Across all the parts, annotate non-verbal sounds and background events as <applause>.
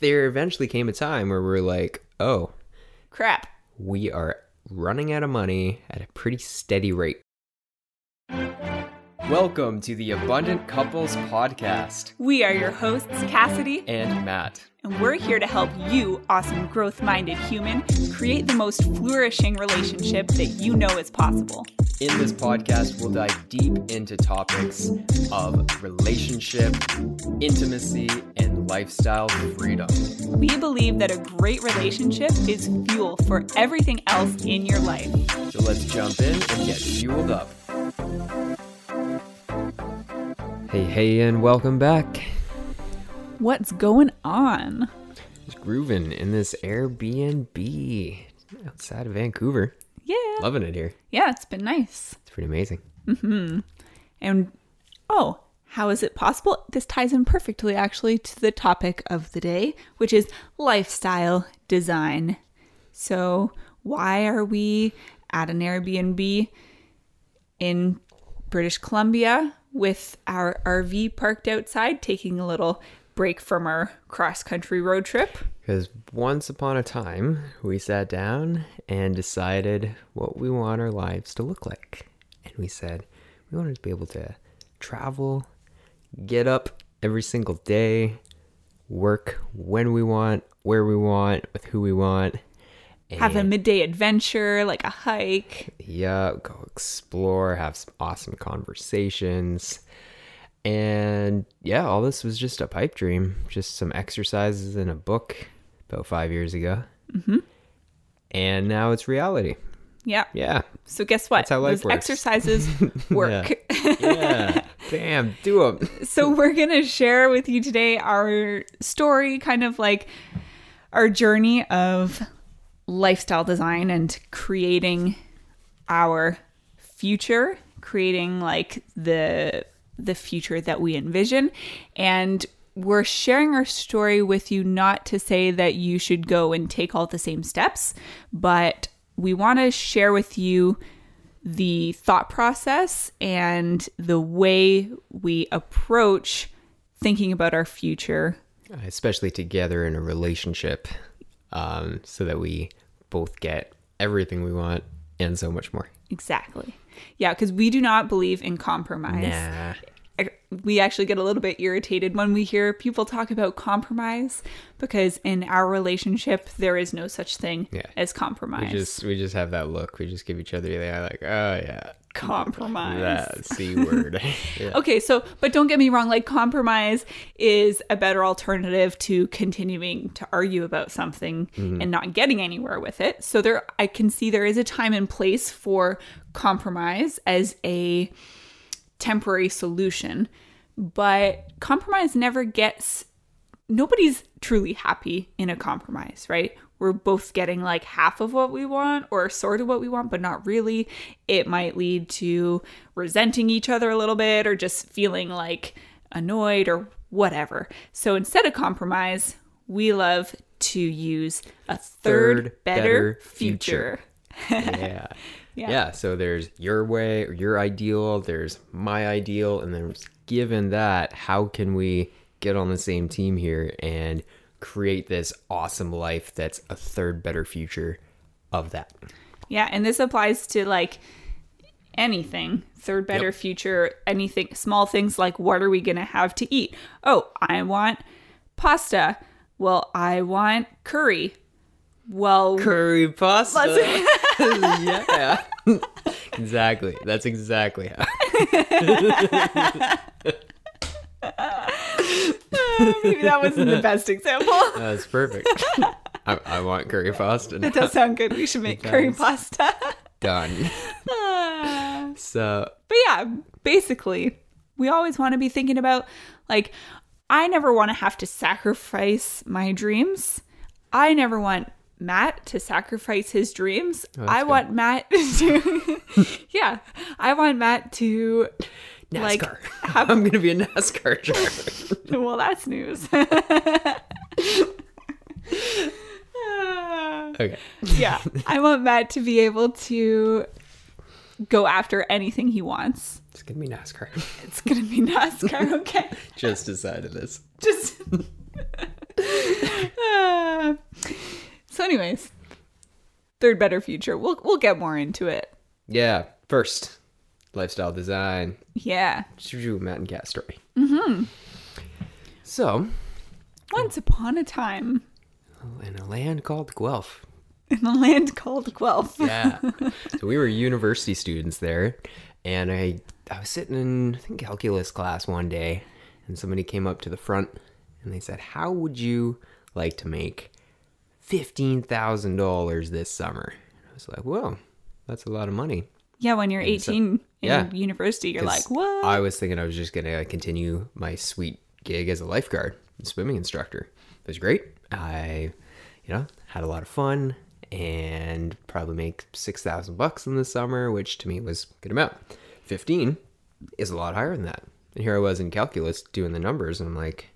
there eventually came a time where we're like, oh, Crap. we are running out of money at a pretty steady rate. Welcome to the Abundant Couples Podcast We are your hosts, Cassidy, and Matt. and we're here to help you, awesome growth minded human, create the most flourishing relationship that you know is possible. In this podcast, we'll dive deep into topics of relationship, intimacy, and lifestyle freedom. We believe that a great relationship is fuel for everything else in your life. So let's jump in and get fueled up. Hey, hey, and welcome back. What's going on? Just grooving in this Airbnb outside of Vancouver. Yeah. Loving it here. Yeah, it's been nice. It's pretty amazing. Mm-hmm. And oh, how is it possible? This ties in perfectly actually to the topic of the day, which is lifestyle design. So, why are we at an Airbnb in British Columbia with our RV parked outside, taking a little break from our cross country road trip? Because once upon a time, we sat down and decided what we want our lives to look like. And we said we wanted to be able to travel, get up every single day, work when we want, where we want, with who we want. Have a midday adventure, like a hike. yeah, go explore, have some awesome conversations. And yeah, all this was just a pipe dream, just some exercises in a book about five years ago. Mm-hmm. And now it's reality. Yeah. Yeah. So guess what? That's how life Those works. exercises <laughs> work. Yeah. Bam. Do them. <laughs> so we're going to share with you today our story, kind of like our journey of lifestyle design and creating our future, creating like the the future that we envision and we're sharing our story with you not to say that you should go and take all the same steps, but we want to share with you the thought process and the way we approach thinking about our future. Especially together in a relationship, um, so that we both get everything we want and so much more. Exactly. Yeah, because we do not believe in compromise. Nah. We actually get a little bit irritated when we hear people talk about compromise because in our relationship, there is no such thing Yeah. as We compromise. just we just have that look. We just give each other the eye like, oh yeah. compromise. That C word. <laughs> yeah. Okay, so but don't get me wrong, like compromise is a better alternative to continuing to argue about something mm-hmm. and not getting anywhere with it. So there I can see there is a time and place for compromise as a temporary solution, but compromise never gets nobody's truly happy in a compromise, right? We're both getting like half of what we want or sort of what we want, but not really. It might lead to resenting each other a little bit or just feeling like annoyed or whatever. So instead of compromise, we love to use a third, Third better, better future. <laughs> yeah. Yeah. So there's your way or your ideal, there's my ideal, and then given that, how can we get on the same team here and create this awesome life that's a third better future of that? Yeah, and this applies to like anything. Third better Yep. future, anything small things like what are we going to have to eat? Oh, I want pasta. Well, I want curry. Well, Curry pasta. <laughs> yeah. <laughs> exactly. That's exactly how. <laughs> maybe that wasn't the best example. That's perfect. I, I want curry pasta. It does sound good. We should make curry does. pasta. Done. Ah. So But yeah, basically, we always want to be thinking about like, I never want to have to sacrifice my dreams. I never want Matt to sacrifice his dreams. Oh, I good. want Matt <laughs> to, yeah, I want Matt to, like, NASCAR. <laughs> have, I'm gonna be a NASCAR driver. <laughs> well, that's news. okay. yeah, I want Matt to be able to go after anything he wants. It's gonna be NASCAR. It's gonna be NASCAR, okay? Just decided this. Just anyways, third better future. We'll we'll get more into it. Yeah. First, lifestyle design. Yeah. Matt and Cat story. Mm-hmm. So, Once upon a time in a land called Guelph. in a land called Guelph. Yeah. so we were university students there, and I I was sitting in I think calculus class one day, and somebody came up to the front and they said, "How would you like to make fifteen thousand dollars this summer?" I was like, "Whoa, that's a lot of money." Yeah, when you're 18 in yeah. university, you're like, what? I was thinking I was just gonna continue my sweet gig as a lifeguard, and swimming instructor. It was great. I, you know, had a lot of fun and probably make six thousand bucks in the summer, which to me was a good amount. Fifteen is a lot higher than that. And here I was in calculus doing the numbers, and I'm like,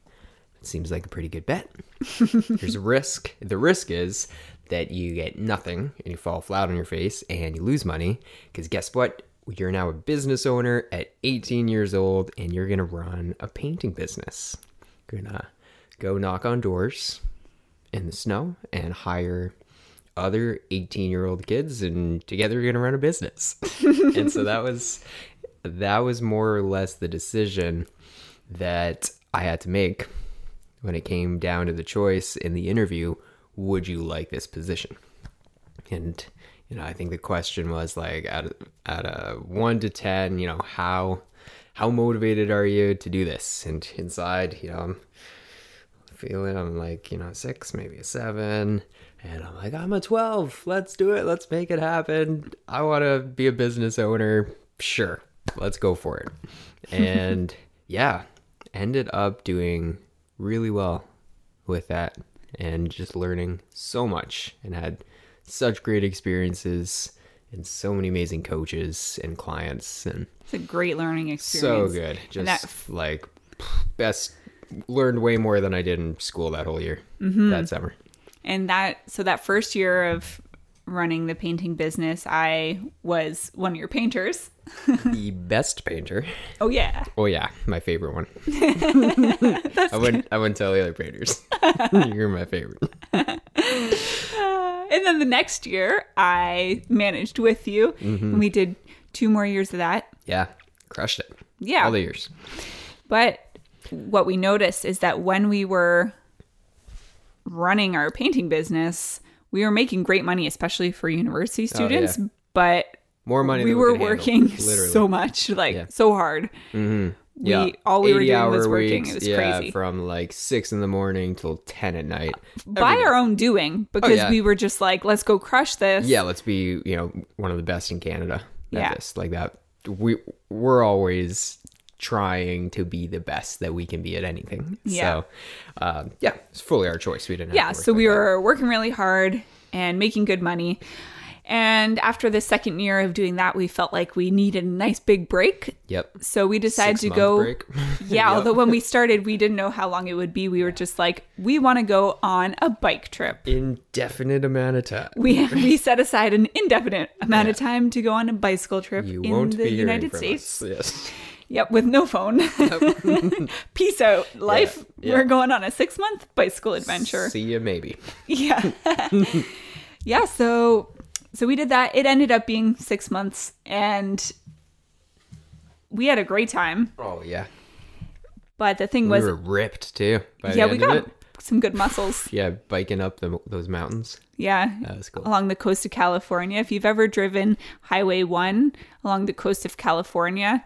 seems like a pretty good bet. <laughs> There's a risk. The risk is that you get nothing and you fall flat on your face and you lose money. Because guess what? You're now a business owner at 18 years old and you're going to run a painting business. You're going to go knock on doors in the snow and hire other 18 year old kids and together you're going to run a business. <laughs> and so that was that was more or less the decision that I had to make when it came down to the choice in the interview would you like this position? And you know i think the question was like of, out of 1 to 10 you know how how motivated are you to do this? And inside you know i'm feeling i'm like you know 6 maybe a 7 and i'm like i'm a 12 let's do it. Let's make it happen. I want to be a business owner. Sure. Let's go for it. And <laughs> yeah ended up doing really well with that and just learning so much and had such great experiences and so many amazing coaches and clients and it's a great learning experience. so good just that- like best learned way more than i did in school that whole year Mm-hmm. that summer And that, so that first year of running the painting business, I was one of your painters. <laughs> the best painter Oh, yeah. oh yeah my favorite one <laughs> i wouldn't i wouldn't tell the other painters <laughs> you're my favorite And then the next year, I managed with you. Mm-hmm. And we did two more years of that. yeah crushed it Yeah. all the years But what we noticed is that when we were running our painting business, we were making great money, especially for university students. Oh, yeah. But more money we were handle, working <laughs> literally so much, like Yeah. so hard. yeah, We all we were 80 doing was working. weeks, it was yeah, crazy. from like six in the morning till ten at night. By Every our own doing, because yeah. we were just like, let's go crush this. yeah, let's be you know one of the best in Canada. At Yeah. this like that. We we're always trying to be the best that we can be at anything. Yeah. So, um, yeah, it's fully our choice. We didn't. Have yeah so like we that. were working really hard and making good money and after the second year of doing that we felt like we needed a nice big break Yep. so we decided to Six-month go break. <laughs> yeah Yep. although when we started we didn't know how long it would be we were just like we want to go on a bike trip Indefinite amount of time. we <laughs> we set aside an indefinite amount of time to go on a bicycle trip You in the United States. us. Yes. Yep, with no phone. <laughs> Peace out, life. yeah. We're going on a six month bicycle adventure. See you maybe. Yeah. yeah, so so we did that. It ended up being 6 months and we had a great time, Oh yeah. but the thing We was we were ripped too. Yeah, we got some good muscles. <laughs> Yeah, biking up the, those mountains. Yeah. That was cool. Along the coast of California. If you've ever driven Highway 1 along the coast of California,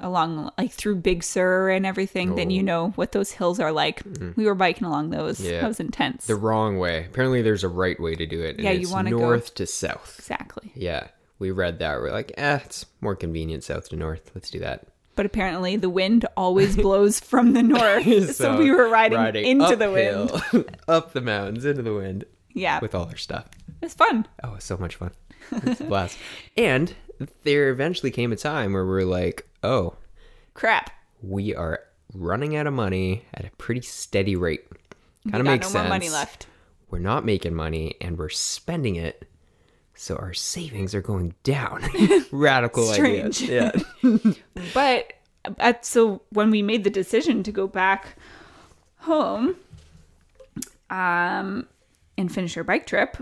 along like through Big Sur and everything, then you know what those hills are like. We were biking along those. Oh. Mm-hmm. Yeah. That was intense. The wrong way. Apparently, there's a right way to do it. and Yeah, you wanna go- north to south. exactly. Yeah, we read that. We're like, eh, it's more convenient south to north. Let's do that. But apparently the wind always blows <laughs> from the north. <laughs> so, we were riding, into the wind. <laughs> up the mountains, into the wind Yeah. with all our stuff. It's fun. Oh, it's so much fun. It's a blast. And there eventually came a time where we're like, oh, Crap. we are running out of money at a pretty steady rate. Kind of makes no sense. more money left. We're not making money and we're spending it. So our savings are going down. <laughs> Radical Strange. Yeah. <laughs> But at, so when we made the decision to go back home, um, and finish our bike trip,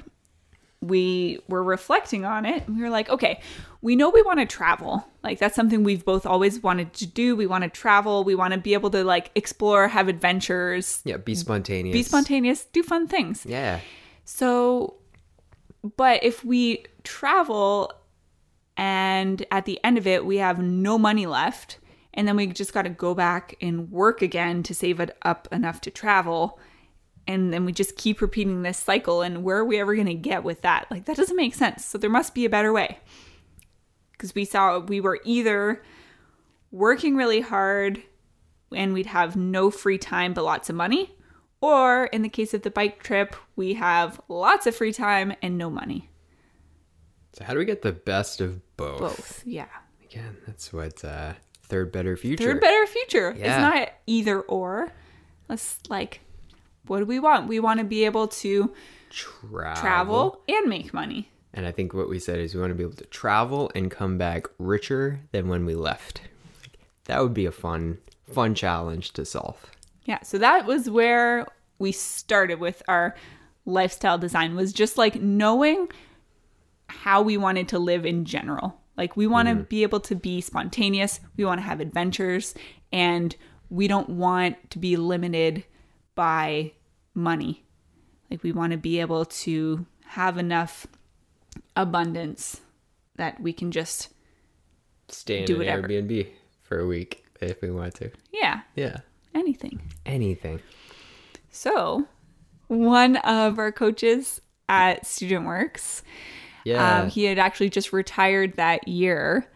we were reflecting on it and we were like, okay, we know we want to travel. Like that's something we've both always wanted to do. We want to travel. We want to be able to like explore, have adventures, Yeah, be spontaneous. be spontaneous, do fun things. Yeah. So, but if we travel and at the end of it, we have no money left, and then we just got to go back and work again to save it up enough to travel. And then we just keep repeating this cycle. And where are we ever going to get with that? Like, that doesn't make sense. So, there must be a better way. Because we saw we were either working really hard and we'd have no free time but lots of money, or in the case of the bike trip, we have lots of free time and no money. So how do we get the best of both? Both, yeah. Again, that's what uh, third better future. Third better future. It's not either or. Let's like, what do we want? We want to be able to travel. travel and make money. And I think what we said is we want to be able to travel and come back richer than when we left. That would be a fun, fun challenge to solve. Yeah, so that was where we started with our lifestyle design was just like knowing how we wanted to live in general. Like we want to mm-hmm. be able to be spontaneous, we want to have adventures and we don't want to be limited by money. Like we want to be able to have enough abundance that we can just Stay in Do an whatever. Airbnb for a week if we want to. yeah, Yeah. anything. Anything. So, one of our coaches at Student Works, Yeah. um, he had actually just retired that year.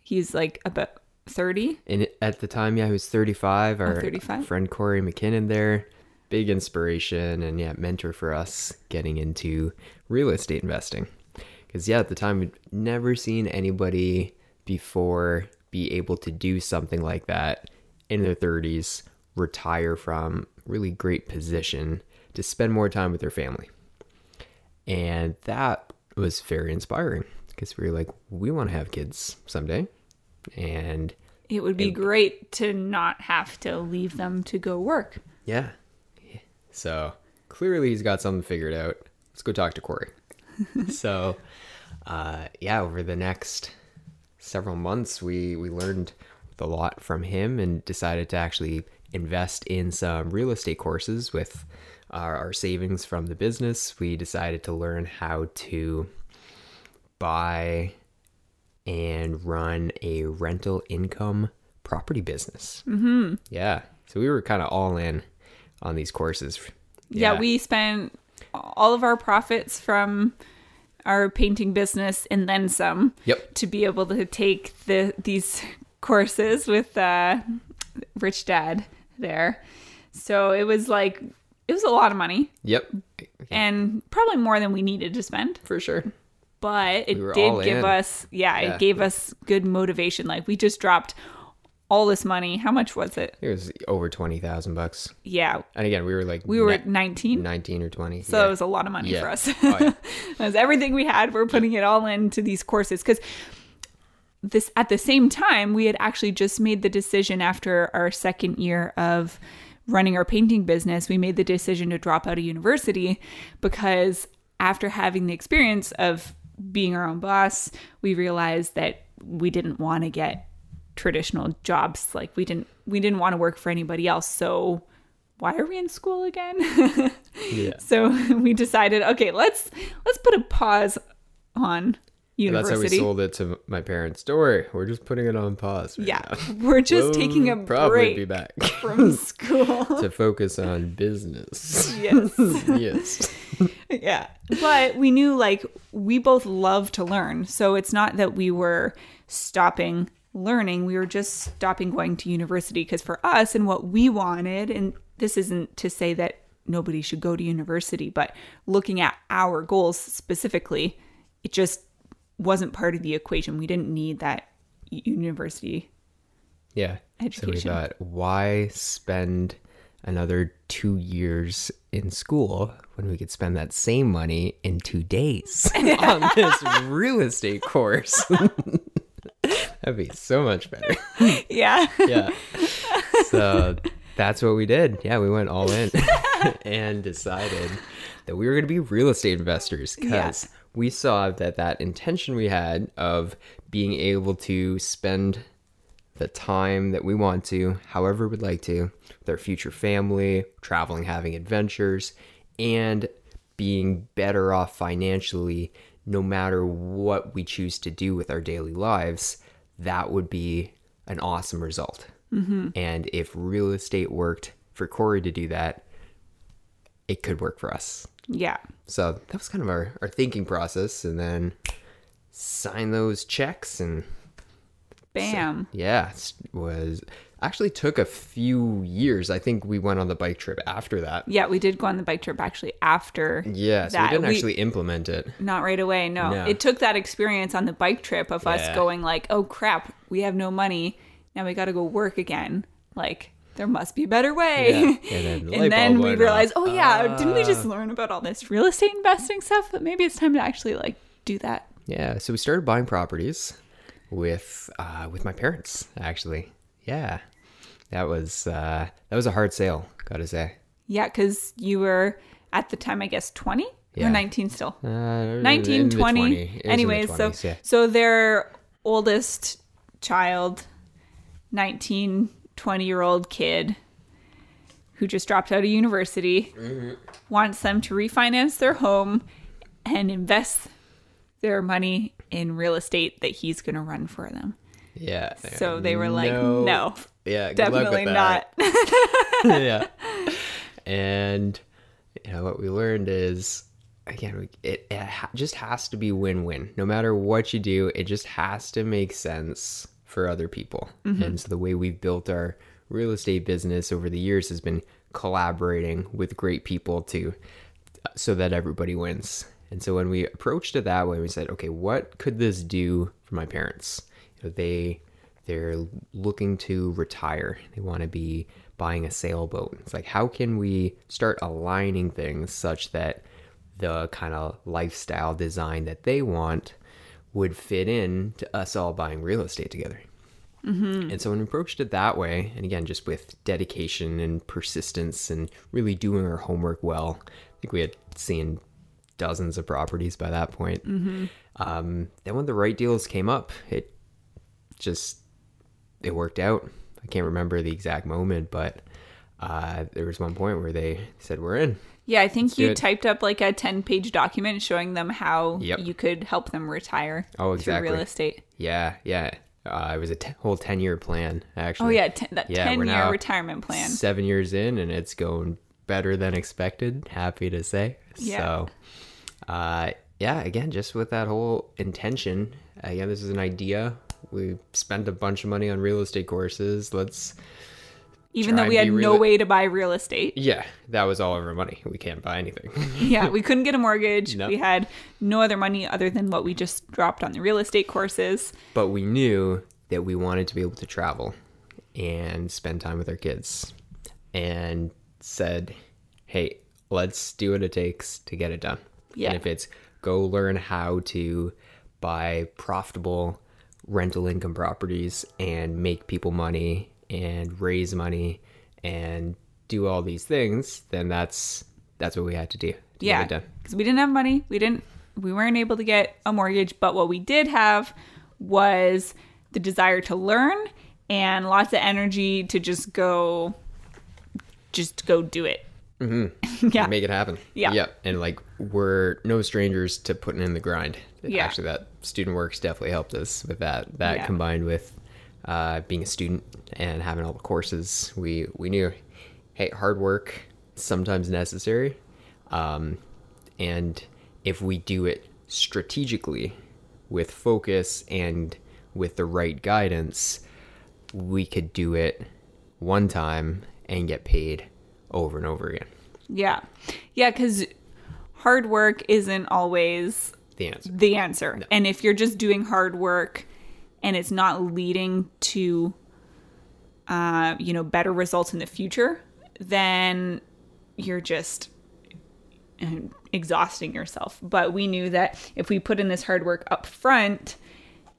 He's like about 30. and at the time, yeah, he was 35. Our 35? friend Corey McKinnon there, big inspiration and yeah, mentor for us getting into real estate investing. Because yeah, at the time, we'd never seen anybody before be able to do something like that in their 30s, retire from really great position to spend more time with their family. And that was very inspiring because we were like, we want to have kids someday. And It would be great to not have to leave them to go work. Yeah. So clearly he's got something figured out. Let's go talk to Corey. <laughs> so, uh, yeah, over the next several months, we we learned a lot from him and decided to actually invest in some real estate courses with our, our savings from the business. We decided to learn how to buy and run a rental income property business. Mm-hmm. Yeah. So we were kind of all in on these courses. Yeah. we spent all of our profits from our painting business and then some Yep. to be able to take the these <laughs> courses with uh, Rich Dad there. So it was like it was a lot of money Yep. and probably more than we needed to spend. For sure. But it We did give in. us yeah, Yeah. it gave us good motivation. Like we just dropped all this money. How much was it? It was over 20,000 bucks. Yeah. And again, we were like We were 19. 19 or 20. So it was a lot of money Yeah. for us. Oh, yeah. <laughs> it was everything we had. We're putting it all into these courses because this at the same time we had actually just made the decision after our second year of running our painting business. We made the decision to drop out of university because after having the experience of being our own boss, we realized that we didn't want to get traditional jobs like we didn't we didn't want to work for anybody else so why are we in school again <laughs> yeah. so <laughs> we decided, okay, let's let's put a pause on And that's how we university. sold it to my parents. Don't worry, we're just putting it on pause. Right yeah, now. <laughs> we're just taking a We'll probably break be back from school. to focus on business. yes, yes. yeah. But we knew like we both love to learn, so it's not that we were stopping learning. We were just stopping going to university because for us and what we wanted, and this isn't to say that nobody should go to university, but looking at our goals specifically, it just wasn't part of the equation. We didn't need that university. Yeah. Education. So we thought, why spend another two years in school when we could spend that same money in two days <laughs> on this real estate course? <laughs> <laughs> That'd be so much better. <laughs> Yeah. Yeah. So that's what we did. Yeah, we went all in. <laughs> and decided that we were going to be real estate investors because Yeah. we saw that that intention we had of being able to spend the time that we want to, however we'd like to, with our future family, traveling, having adventures, and being better off financially no matter what we choose to do with our daily lives, that would be an awesome result. Mm-hmm. And if real estate worked for Corey to do that, it could work for us. Yeah. So that was kind of our, our thinking process. And then sign those checks and Bam. yeah, it was actually took a few years. I think we went on the bike trip after that. Yeah, we did go on the bike trip actually after. Yeah, so that. we didn't We- actually implement it. Not right away, no. No. It took that experience on the bike trip of us going like, "Oh crap, we have no money. Now we got to go work again." Like there must be a better way. Yeah. And <laughs> then and then we realized, off. "Oh yeah, didn't we just ah. learn about all this real estate investing stuff? But maybe it's time to actually like do that." Yeah, so we started buying properties with uh, with my parents actually. Yeah, that was uh, that was a hard sale, gotta say. Yeah, cuz you were at the time I guess 20 Yeah. or 19 still. Uh, 19 20 20. It was anyways so yeah. so their oldest child 19 20 year old kid who just dropped out of university Mm-hmm. wants them to refinance their home and invest their money in real estate that he's going to run for them yeah. so they were like no, Yeah, definitely not <laughs> yeah. And you know what we learned is again it, it ha- just has to be win-win. No matter what you do, it just has to make sense for other people. Mm-hmm. And so the way we've built our real estate business over the years has been collaborating with great people to so that everybody wins. And so when we approached it that way, we said, okay, what could this do for my parents? You know, they they're looking to retire. They want to be buying a sailboat. It's like how can we start aligning things such that the kind of lifestyle design that they want would fit in to us all buying real estate together. Mm-hmm. And so when we approached it that way, and again, just with dedication and persistence and really doing our homework well, I think we had seen dozens of properties by that point. Um, then when the right deals came up, it just it worked out. I can't remember the exact moment, but uh, there was one point where they said we're in. yeah i think do you typed up like a 10 page document showing them how Yep. you could help them retire Oh, through real estate Yeah, yeah. Uh, it was a t- whole ten year plan actually. Oh yeah, ten, that Yeah, ten-year retirement plan. seven years in and it's going better than expected happy to say Yeah. so uh yeah again just with that whole intention again this is an idea we spent a bunch of money on real estate courses let's Even though we had no way to buy real estate. yeah that was all of our money we can't buy anything <laughs> yeah, we couldn't get a mortgage. No. We had no other money other than what we just dropped on the real estate courses. but we knew that we wanted to be able to travel and spend time with our kids and said hey let's do what it takes to get it done Yeah. and if it's go learn how to buy profitable rental income properties and make people money and raise money and do all these things then that's that's what we had to do to Yeah, get it done because we didn't have money. We didn't. We weren't able to get a mortgage. But what we did have was the desire to learn and lots of energy to just go, just go do it. Mm-hmm. <laughs> yeah. make it happen. Yeah. Yep. And like we're no strangers to putting in the grind. Yeah. Actually, that student works definitely helped us with that. That Yeah. combined with uh, being a student and having all the courses, we we knew, hey, hard work sometimes necessary, um, and if we do it strategically, with focus and with the right guidance, we could do it one time and get paid over and over again. Yeah. Yeah, because hard work isn't always The answer. the answer. And if you're just doing hard work and it's not leading to, uh, you know, better results in the future, then you're just uh, exhausting yourself. But we knew that if we put in this hard work up front,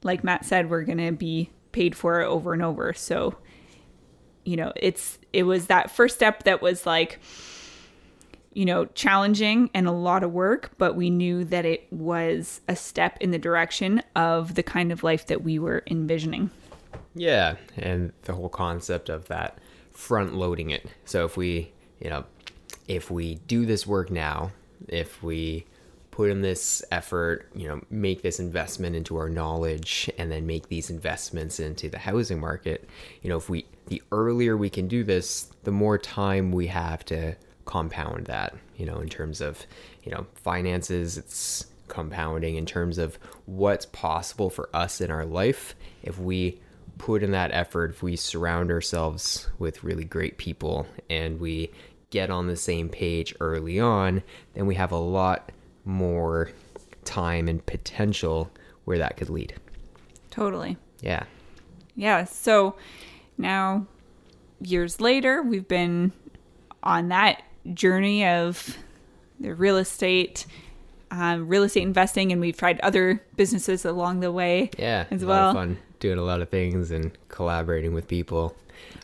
like Matt said, we're going to be paid for it over and over. So, you know, it's, it was that first step that was like, you know, challenging and a lot of work, but we knew that it was a step in the direction of the kind of life that we were envisioning. Yeah, and the whole concept of that front loading it. So if we, you know, if we do this work now, if we put in this effort, you know, make this investment into our knowledge and then make these investments into the housing market, you know, if we the earlier we can do this, the more time we have to compound that, you know, in terms of, you know, finances, it's compounding in terms of what's possible for us in our life. If we put in that effort, if we surround ourselves with really great people and we get on the same page early on, then we have a lot more time and potential where that could lead. Totally. Yeah. Yeah. So now, years later, we've been on that journey of the real estate, um, real estate investing, and we've tried other businesses along the way. Yeah. as a well. Lot of fun doing a lot of things and collaborating with people.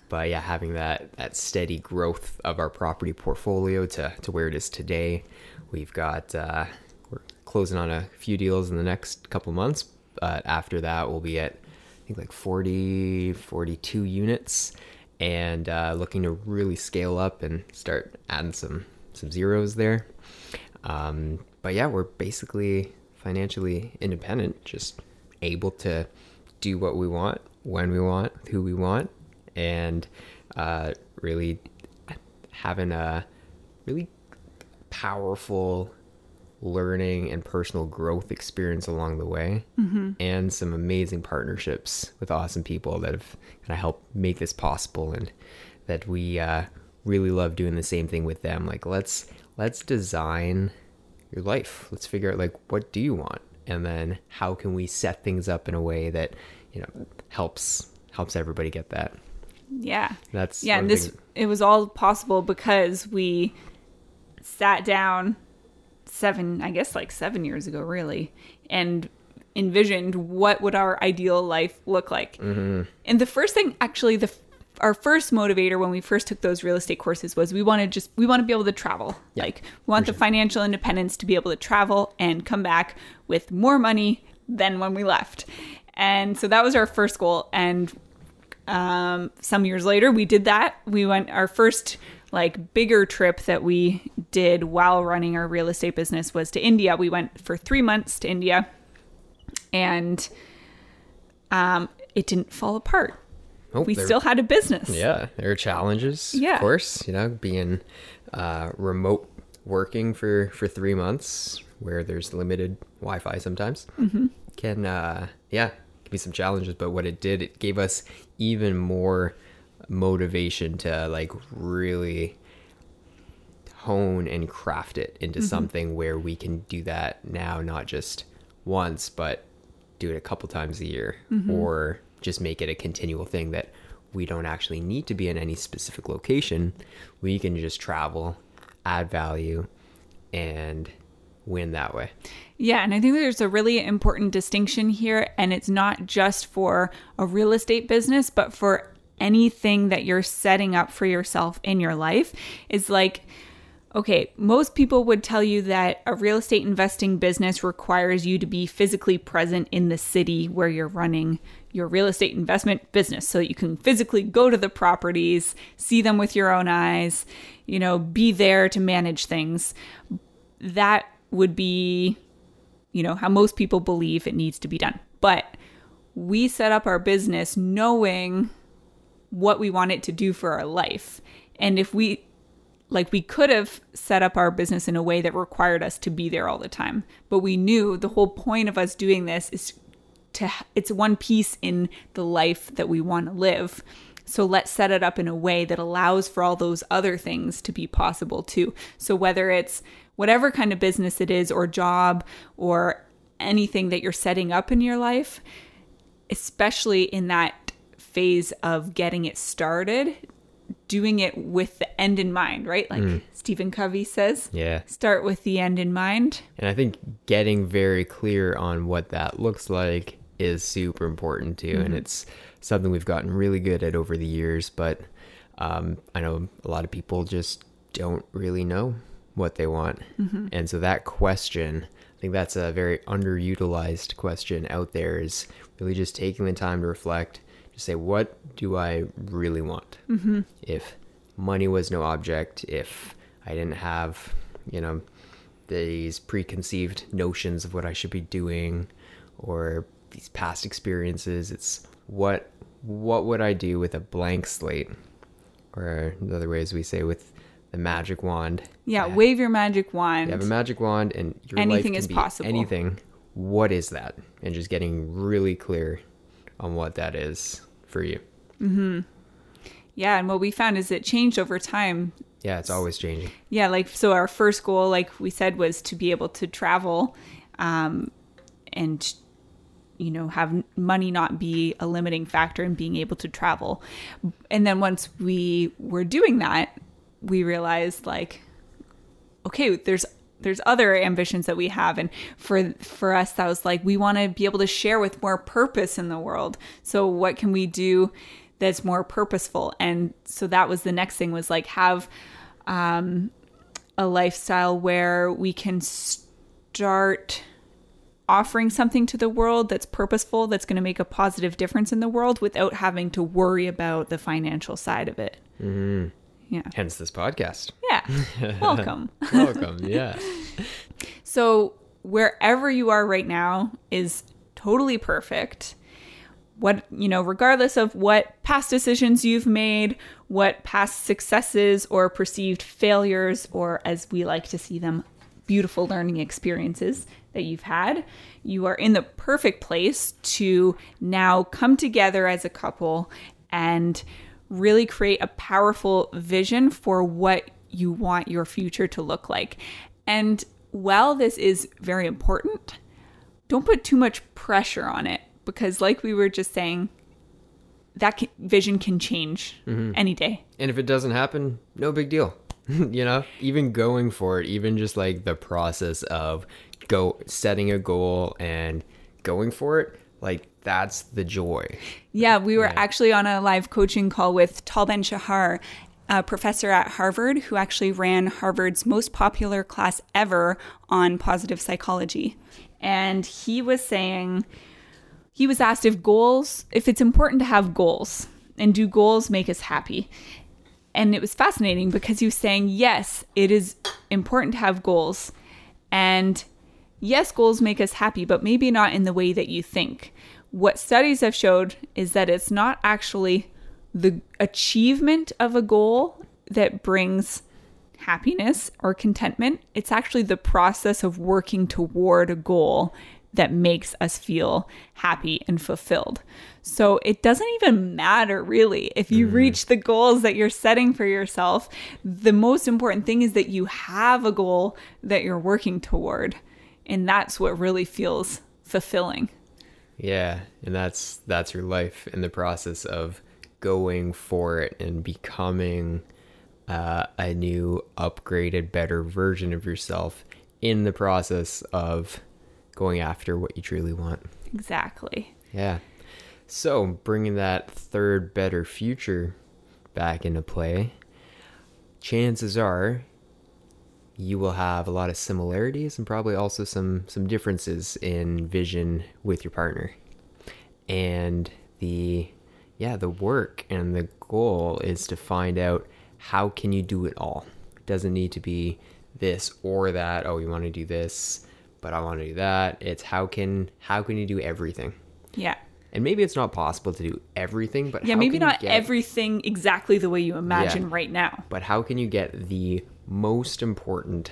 But yeah, having that that steady growth of our property portfolio to, to where it is today. We've got uh, we're closing on a few deals in the next couple months. But after that, we'll be at I think like 40, 42 units, and uh, looking to really scale up and start adding some some zeros there. Um, but yeah, we're basically financially independent, just able to do what we want when we want, who we want, and uh, really having a really powerful learning and personal growth experience along the way. And some amazing partnerships with awesome people that have kind of helped make this possible and that we uh, really love doing the same thing with them. Like let's let's design your life. Let's figure out like what do you want? And then how can we set things up in a way that you know helps helps everybody get that Yeah. that's yeah and this thing- it was all possible because we sat down seven i guess like seven years ago really and envisioned what would our ideal life look like. Mm-hmm. and the first thing actually the our first motivator when we first took those real estate courses was we want to just we want to be able to travel. Like we want the financial independence to be able to travel and come back with more money than when we left. And so that was our first goal and um, some years later we did that we went our first like bigger trip that we did while running our real estate business was to india we went for three months to india and um, it didn't fall apart Oh, we there- still had a business Yeah, there are challenges. Yeah. of course. You know, being uh, remote working for for three months, where there's limited Wi-Fi sometimes, Mm-hmm. can uh, yeah, can be some challenges. But what it did, it gave us even more motivation to like really hone and craft it into Mm-hmm. something where we can do that now, not just once, but do it a couple times a year Mm-hmm. or just make it a continual thing that we don't actually need to be in any specific location. We can just travel, add value, and win that way. Yeah, and I think there's a really important distinction here, and it's not just for a real estate business, but for anything that you're setting up for yourself in your life. Is like, okay, most people would tell you that a real estate investing business requires you to be physically present in the city where you're running your real estate investment business so that you can physically go to the properties, see them with your own eyes, you know, be there to manage things. That would be you know, how most people believe it needs to be done. But we set up our business knowing what we want it to do for our life. And if we, like, we could have set up our business in a way that required us to be there all the time. But we knew the whole point of us doing this is to, it's one piece in the life that we want to live. So let's set it up in a way that allows for all those other things to be possible too. So whether it's whatever kind of business it is or job or anything that you're setting up in your life, especially in that phase of getting it started, doing it with the end in mind, right? Like Stephen Covey says, Yeah. start with the end in mind. And I think getting very clear on what that looks like is super important too. And it's something we've gotten really good at over the years. But um, I know a lot of people just don't really know what they want. And so that question, I think that's a very underutilized question out there is really just taking the time to reflect, to say, what do I really want? Mm-hmm. If money was no object, if I didn't have, you know, these preconceived notions of what I should be doing or these past experiences, it's what what would I do with a blank slate? Or in other ways we say with the magic wand. Yeah, wave your magic wand. You have a magic wand and your Anything life can is be possible. Anything. What is that? And just getting really clear on what that is for you. Hmm. yeah, and what we found is it changed over time. Yeah, it's always changing. Yeah, like so our first goal, like we said, was to be able to travel um, and you know have money not be a limiting factor in being able to travel. And then once we were doing that, we realized like okay, there's there's other ambitions that we have and for for us that was like we want to be able to share with more purpose in the world. So what can we do that's more purposeful? And so that was the next thing was like have um a lifestyle where we can start offering something to the world that's purposeful, that's going to make a positive difference in the world without having to worry about the financial side of it. Mm-hmm. Yeah. Hence this podcast. Yeah. <laughs> Welcome. Welcome. yeah. <laughs> So, wherever you are right now is totally perfect. What, you know, regardless of what past decisions you've made, what past successes or perceived failures, or as we like to see them, beautiful learning experiences that you've had, you are in the perfect place to now come together as a couple and really create a powerful vision for what you want your future to look like. And while this is very important, don't put too much pressure on it because, like we were just saying, that can, vision can change mm-hmm. any day. And if it doesn't happen, no big deal. <laughs> you know, even going for it, even just like the process of go setting a goal and going for it, like that's the joy. Yeah, we were Yeah. actually on a live coaching call with Tal Ben Shahar, a professor at Harvard who actually ran Harvard's most popular class ever on positive psychology. And he was saying, he was asked if goals, if it's important to have goals, and do goals make us happy? And it was fascinating because he was saying, yes, it is important to have goals. And yes, goals make us happy, but maybe not in the way that you think. What studies have showed is that it's not actually the achievement of a goal that brings happiness or contentment. It's actually the process of working toward a goal that makes us feel happy and fulfilled. So it doesn't even matter really if you mm. reach the goals that you're setting for yourself. The most important thing is that you have a goal that you're working toward. And that's what really feels fulfilling. Yeah, and that's that's your life in the process of going for it and becoming uh, a new, upgraded, better version of yourself in the process of going after what you truly want. Exactly. Yeah. So bringing that third, better future back into play, chances are you will have a lot of similarities and probably also some some differences in vision with your partner. And the yeah, the work and the goal is to find out how can you do it all. It doesn't need to be this or that. Oh, you want to do this, but I want to do that. It's how can how can you do everything? Yeah. And maybe it's not possible to do everything, but Yeah, how maybe can you not get- everything exactly the way you imagine Yeah. right now. But how can you get the most important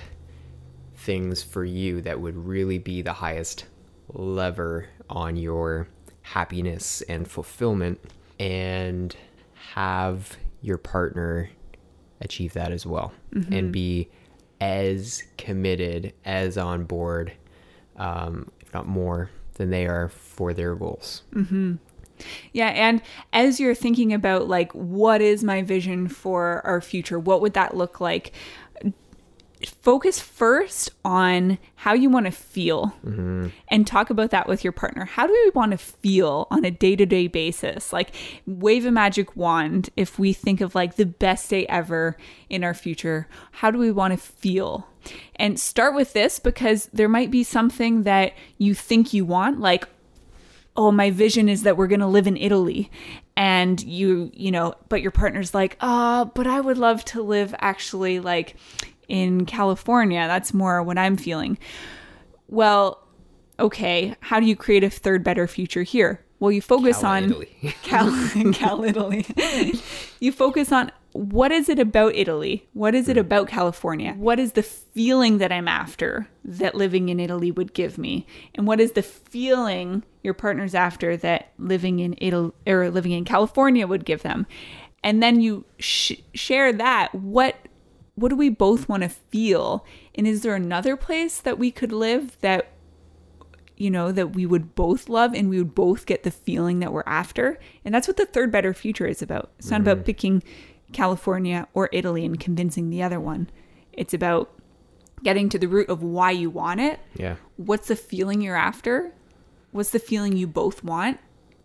things for you that would really be the highest lever on your happiness and fulfillment and have your partner achieve that as well and be as committed, as on board, um, if not more, than they are for their goals. Yeah, and as you're thinking about like what is my vision for our future? What would that look like? Focus first on how you want to feel and talk about that with your partner. How do we want to feel on a day to day basis? Like, wave a magic wand if we think of like the best day ever in our future. How do we want to feel? And start with this because there might be something that you think you want, like, oh my vision is that we're going to live in italy and you you know but your partner's like ah but i would love to live actually like in california that's more what i'm feeling well okay how do you create a third better future here well you focus Cal on Italy. <laughs> Cal, Cal Italy. you focus on what is it about Italy? What is it hmm. about California? What is the feeling that I'm after that living in Italy would give me? And what is the feeling your partner's after that living in Italy or living in California would give them? And then you sh- share that. What what do we both want to feel? And is there another place that we could live that you know, that we would both love and we would both get the feeling that we're after. And that's what the third better future is about. It's not about mm-hmm. picking California or Italy and convincing the other one. It's about getting to the root of why you want it. Yeah. What's the feeling you're after? What's the feeling you both want?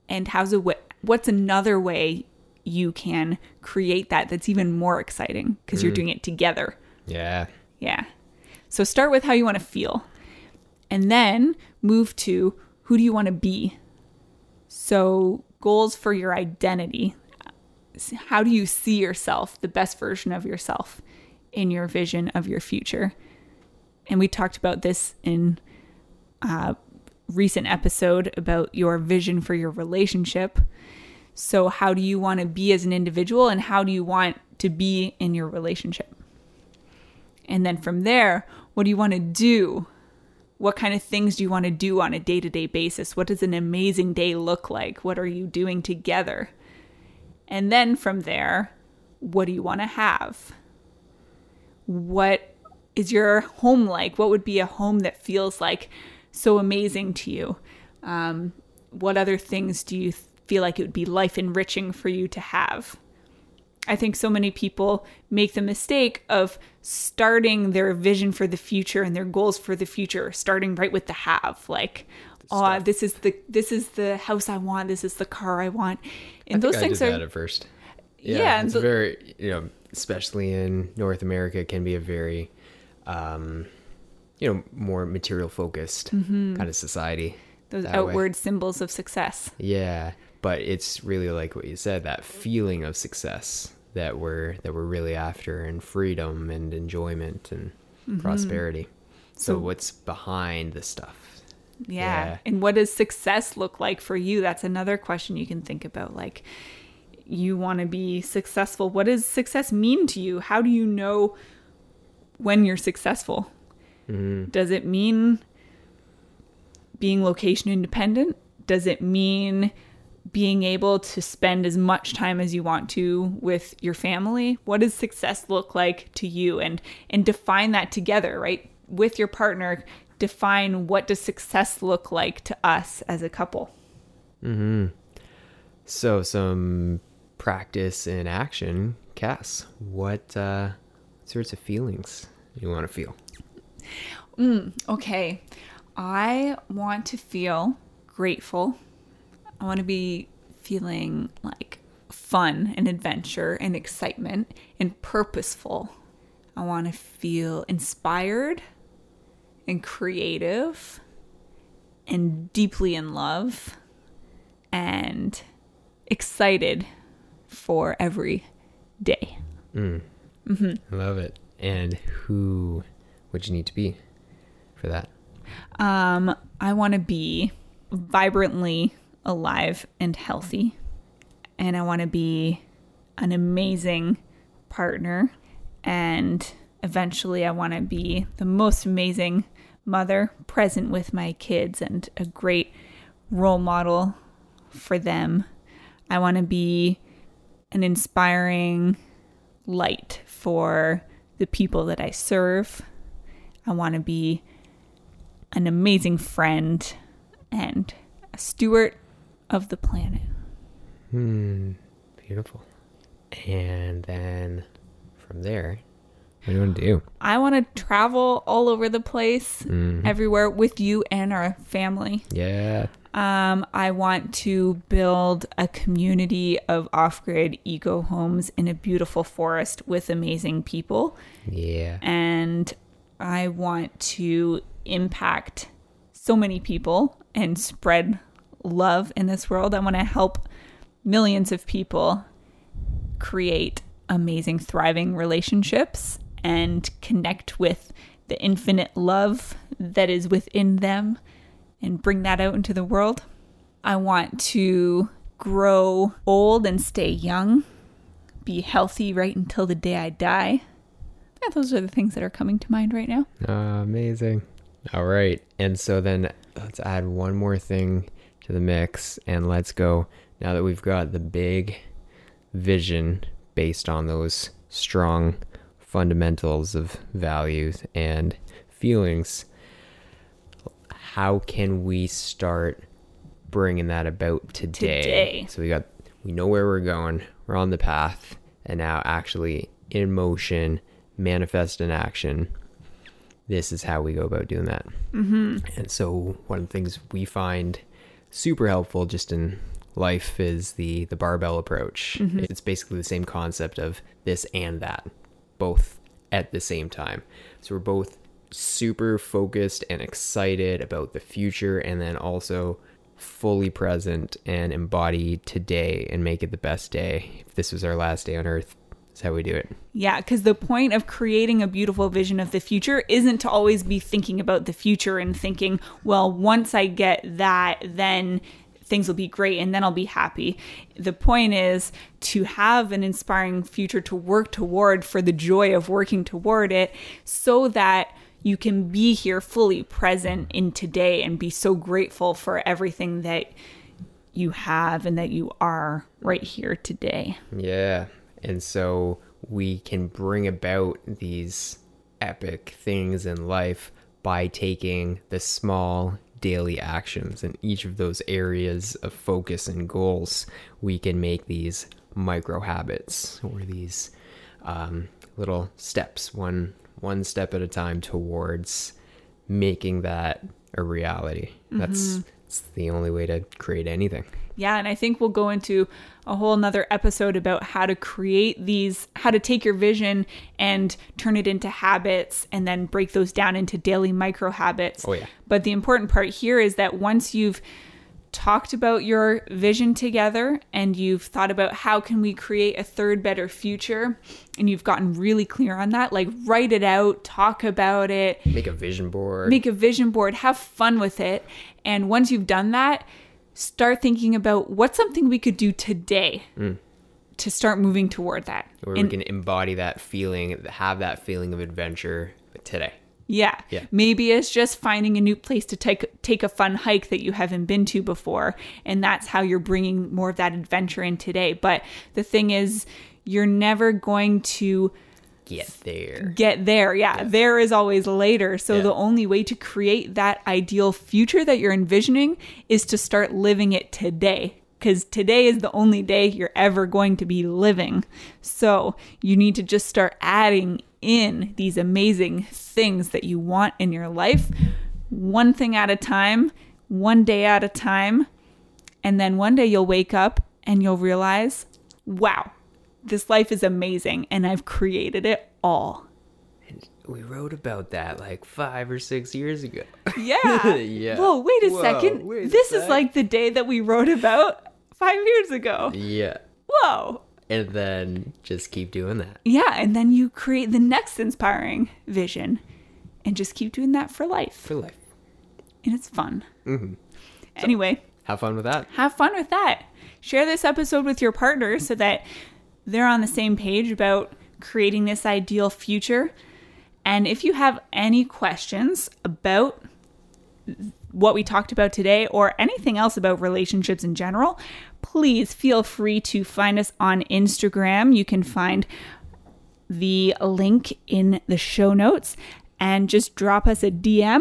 And how's a wa- what's another way you can create that that's even more exciting because you're mm. doing it together. Yeah. Yeah. So start with how you want to feel. And then move to who do you want to be? So, goals for your identity. How do you see yourself, the best version of yourself in your vision of your future? And we talked about this in a recent episode about your vision for your relationship. So, how do you want to be as an individual and how do you want to be in your relationship? And then from there, what do you want to do? What kind of things do you want to do on a day to day basis? What does an amazing day look like? What are you doing together? And then from there, what do you want to have? What is your home like? What would be a home that feels like so amazing to you? Um, what other things do you feel like it would be life enriching for you to have? I think so many people make the mistake of starting their vision for the future and their goals for the future, starting right with the have. Like, oh, this is the this is the house I want. This is the car I want. And I those things are at first. Yeah, and it's the- very you know, especially in North America, can be a very, um, you know, more material focused Mm-hmm. kind of society. those that way. outward symbols of success. Yeah, but it's really like what you said, that feeling of success that we're that we're really after, and freedom and enjoyment and mm-hmm. prosperity. So, So- what's behind the stuff? Yeah. Yeah. And what does success look like for you? That's another question you can think about. Like, you want to be successful. What does success mean to you? How do you know when you're successful? Mm-hmm. Does it mean being location independent? Does it mean being able to spend as much time as you want to with your family? What does success look like to you? And and define that together, right? With your partner, define what does success look like to us as a couple. Mm-hmm. So, some practice and action. Cass, what uh, sorts of feelings you want to feel? Okay. I want to feel grateful. I want to be feeling like fun and adventure and excitement and purposeful. I want to feel inspired and creative and deeply in love and excited for every day. I love it. And who would you need to be for that? Um, I want to be vibrantly alive and healthy. And I want to be an amazing partner. And eventually, I want to be the most amazing mother, present with my kids, and a great role model for them. I want to be an inspiring light for the people that I serve. I want to be an amazing friend and a steward of the planet. Hmm, beautiful. And then from there, What do you want to do? I want to travel all over the place, everywhere with you and our family. Yeah. Um, I want to build a community of off grid eco homes in a beautiful forest with amazing people. Yeah. And I want to impact so many people and spread love in this world. I want to help millions of people create amazing, thriving relationships and connect with the infinite love that is within them and bring that out into the world. I want to grow old and stay young, be healthy right until the day I die. Yeah, those are the things that are coming to mind right now. Ah, amazing. All right. And so then let's add one more thing to the mix and let's go. Now that we've got the big vision based on those strong fundamentals of values and feelings, how can we start bringing that about today? Today. So we got, we know where we're going, we're on the path, and now actually in motion, manifest in action this is how we go about doing that. Mm-hmm. And so one of the things we find super helpful just in life is the the barbell approach. Mm-hmm. It's basically the same concept of this and that, both at the same time. So we're both super focused and excited about the future and then also fully present and embody today and make it the best day. If this was our last day on earth, that's how we do it. Yeah, because the point of creating a beautiful vision of the future isn't to always be thinking about the future and thinking, well, once I get that, then things will be great and then I'll be happy. The point is to have an inspiring future to work toward for the joy of working toward it so that you can be here fully present in today and be so grateful for everything that you have and that you are right here today. Yeah. And so we can bring about these epic things in life by taking the small daily actions in each of those areas of focus and goals. We can make these micro habits or these um, little steps, one one step at a time towards making that a reality. That's, that's the only way to create anything. Yeah, and I think we'll go into a whole nother episode about how to create these, how to take your vision and turn it into habits and then break those down into daily micro habits. Oh, yeah. But the important part here is that once you've talked about your vision together and you've thought about how can we create a third better future and you've gotten really clear on that like write it out talk about it Make a vision board. make a vision board, have fun with it. And once you've done that, start thinking about what's something we could do today mm. to start moving toward that. where And- we can embody that feeling, have that feeling of adventure today. yeah. Yeah. Maybe it's just finding a new place to take take a fun hike that you haven't been to before, and that's how you're bringing more of that adventure in today. But the thing is, you're never going to Get there. get there. Yeah, there is always later. So Yeah. the only way to create that ideal future that you're envisioning is to start living it today. Because today is the only day you're ever going to be living. So you need to just start adding in these amazing things that you want in your life, one thing at a time, one day at a time. And then one day you'll wake up and you'll realize, wow, this life is amazing and I've created it all. We wrote about that like five or six years ago. Yeah. <laughs> Yeah. Whoa, wait a Whoa, second. wait a this is sec. like the day that we wrote about five years ago. yeah. Whoa. And then just keep doing that. Yeah. And then you create the next inspiring vision and just keep doing that for life. For life. And it's fun. Mm-hmm. Anyway, Have fun with that. have fun with that. Share this episode with your partner so that they're on the same page about creating this ideal future. And if you have any questions about what we talked about today or anything else about relationships in general, please feel free to find us on Instagram. You can find the link in the show notes and just drop us a DM,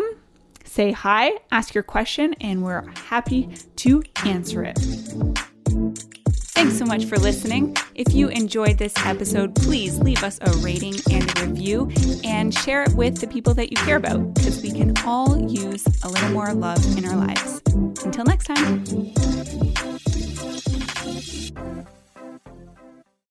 say hi, ask your question, and we're happy to answer it. Thanks so much for listening. If you enjoyed this episode, please leave us a rating and a review and share it with the people that you care about because we can all use a little more love in our lives. Until next time.